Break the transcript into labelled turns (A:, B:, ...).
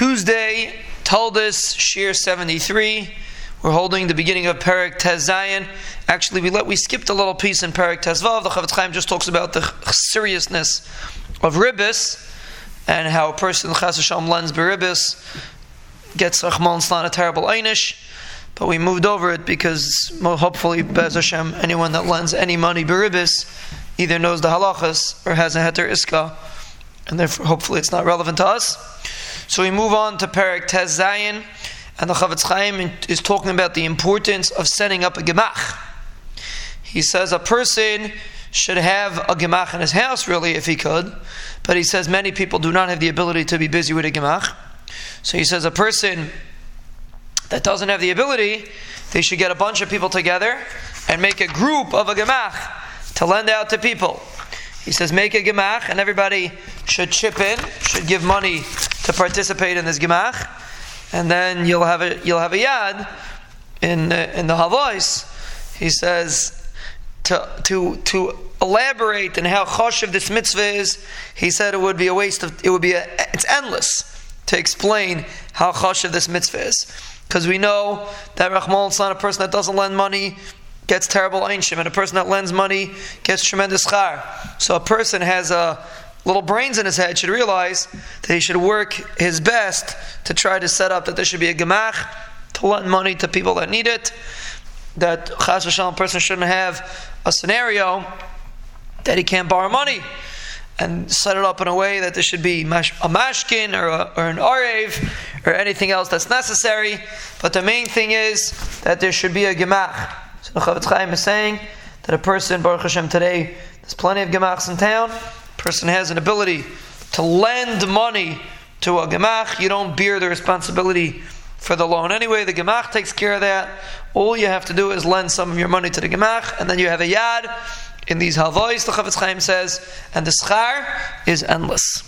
A: Tuesday, Toldus, Shiur 73. We're holding the beginning of Perik Tez Actually, we let we skipped a little piece in Perik Tezvav. The Chofetz Chaim just talks about the seriousness of ribbis and how a person Chas Hashem lends beribis gets Rahman Slan a terrible einish. But we moved over it because hopefully, Bez Hashem, anyone that lends any money beribis either knows the halachas or has a heter iska, and therefore hopefully it's not relevant to us. So we move on to Perik Tez Zayin, and the Chofetz Chaim is talking about the importance of setting up a gemach. He says a person should have a gemach in his house, really, if he could, but he says many people do not have the ability to be busy with a gemach. So he says a person that doesn't have the ability, they should get a bunch of people together and make a group of a gemach to lend out to people. He says, make a gemach, and everybody should chip in, should give money to participate in this gemach, and then you'll have a you'll have a yad in uh, in the havos. He says to to to elaborate on how choshev this mitzvah is. He said it would be a waste of it would be a, it's endless to explain how choshev this mitzvah is because we know that Rahman is not a person that doesn't lend money gets terrible einshim, and a person that lends money gets tremendous schar. So a person has a little brains in his head should realize that he should work his best to try to set up that there should be a gemach to lend money to people that need it. That chas person shouldn't have a scenario that he can't borrow money and set it up in a way that there should be a mashkin or, a, or an arev or anything else that's necessary. But the main thing is that there should be a gemach. So the Chofetz Chaim is saying that a person, Baruch Hashem, today, there's plenty of gemachs in town. A person has an ability to lend money to a gemach. You don't bear the responsibility for the loan. Anyway, the gemach takes care of that. All you have to do is lend some of your money to the gemach, and then you have a yad in these halvois, the Chofetz Chaim says, and the schar is endless.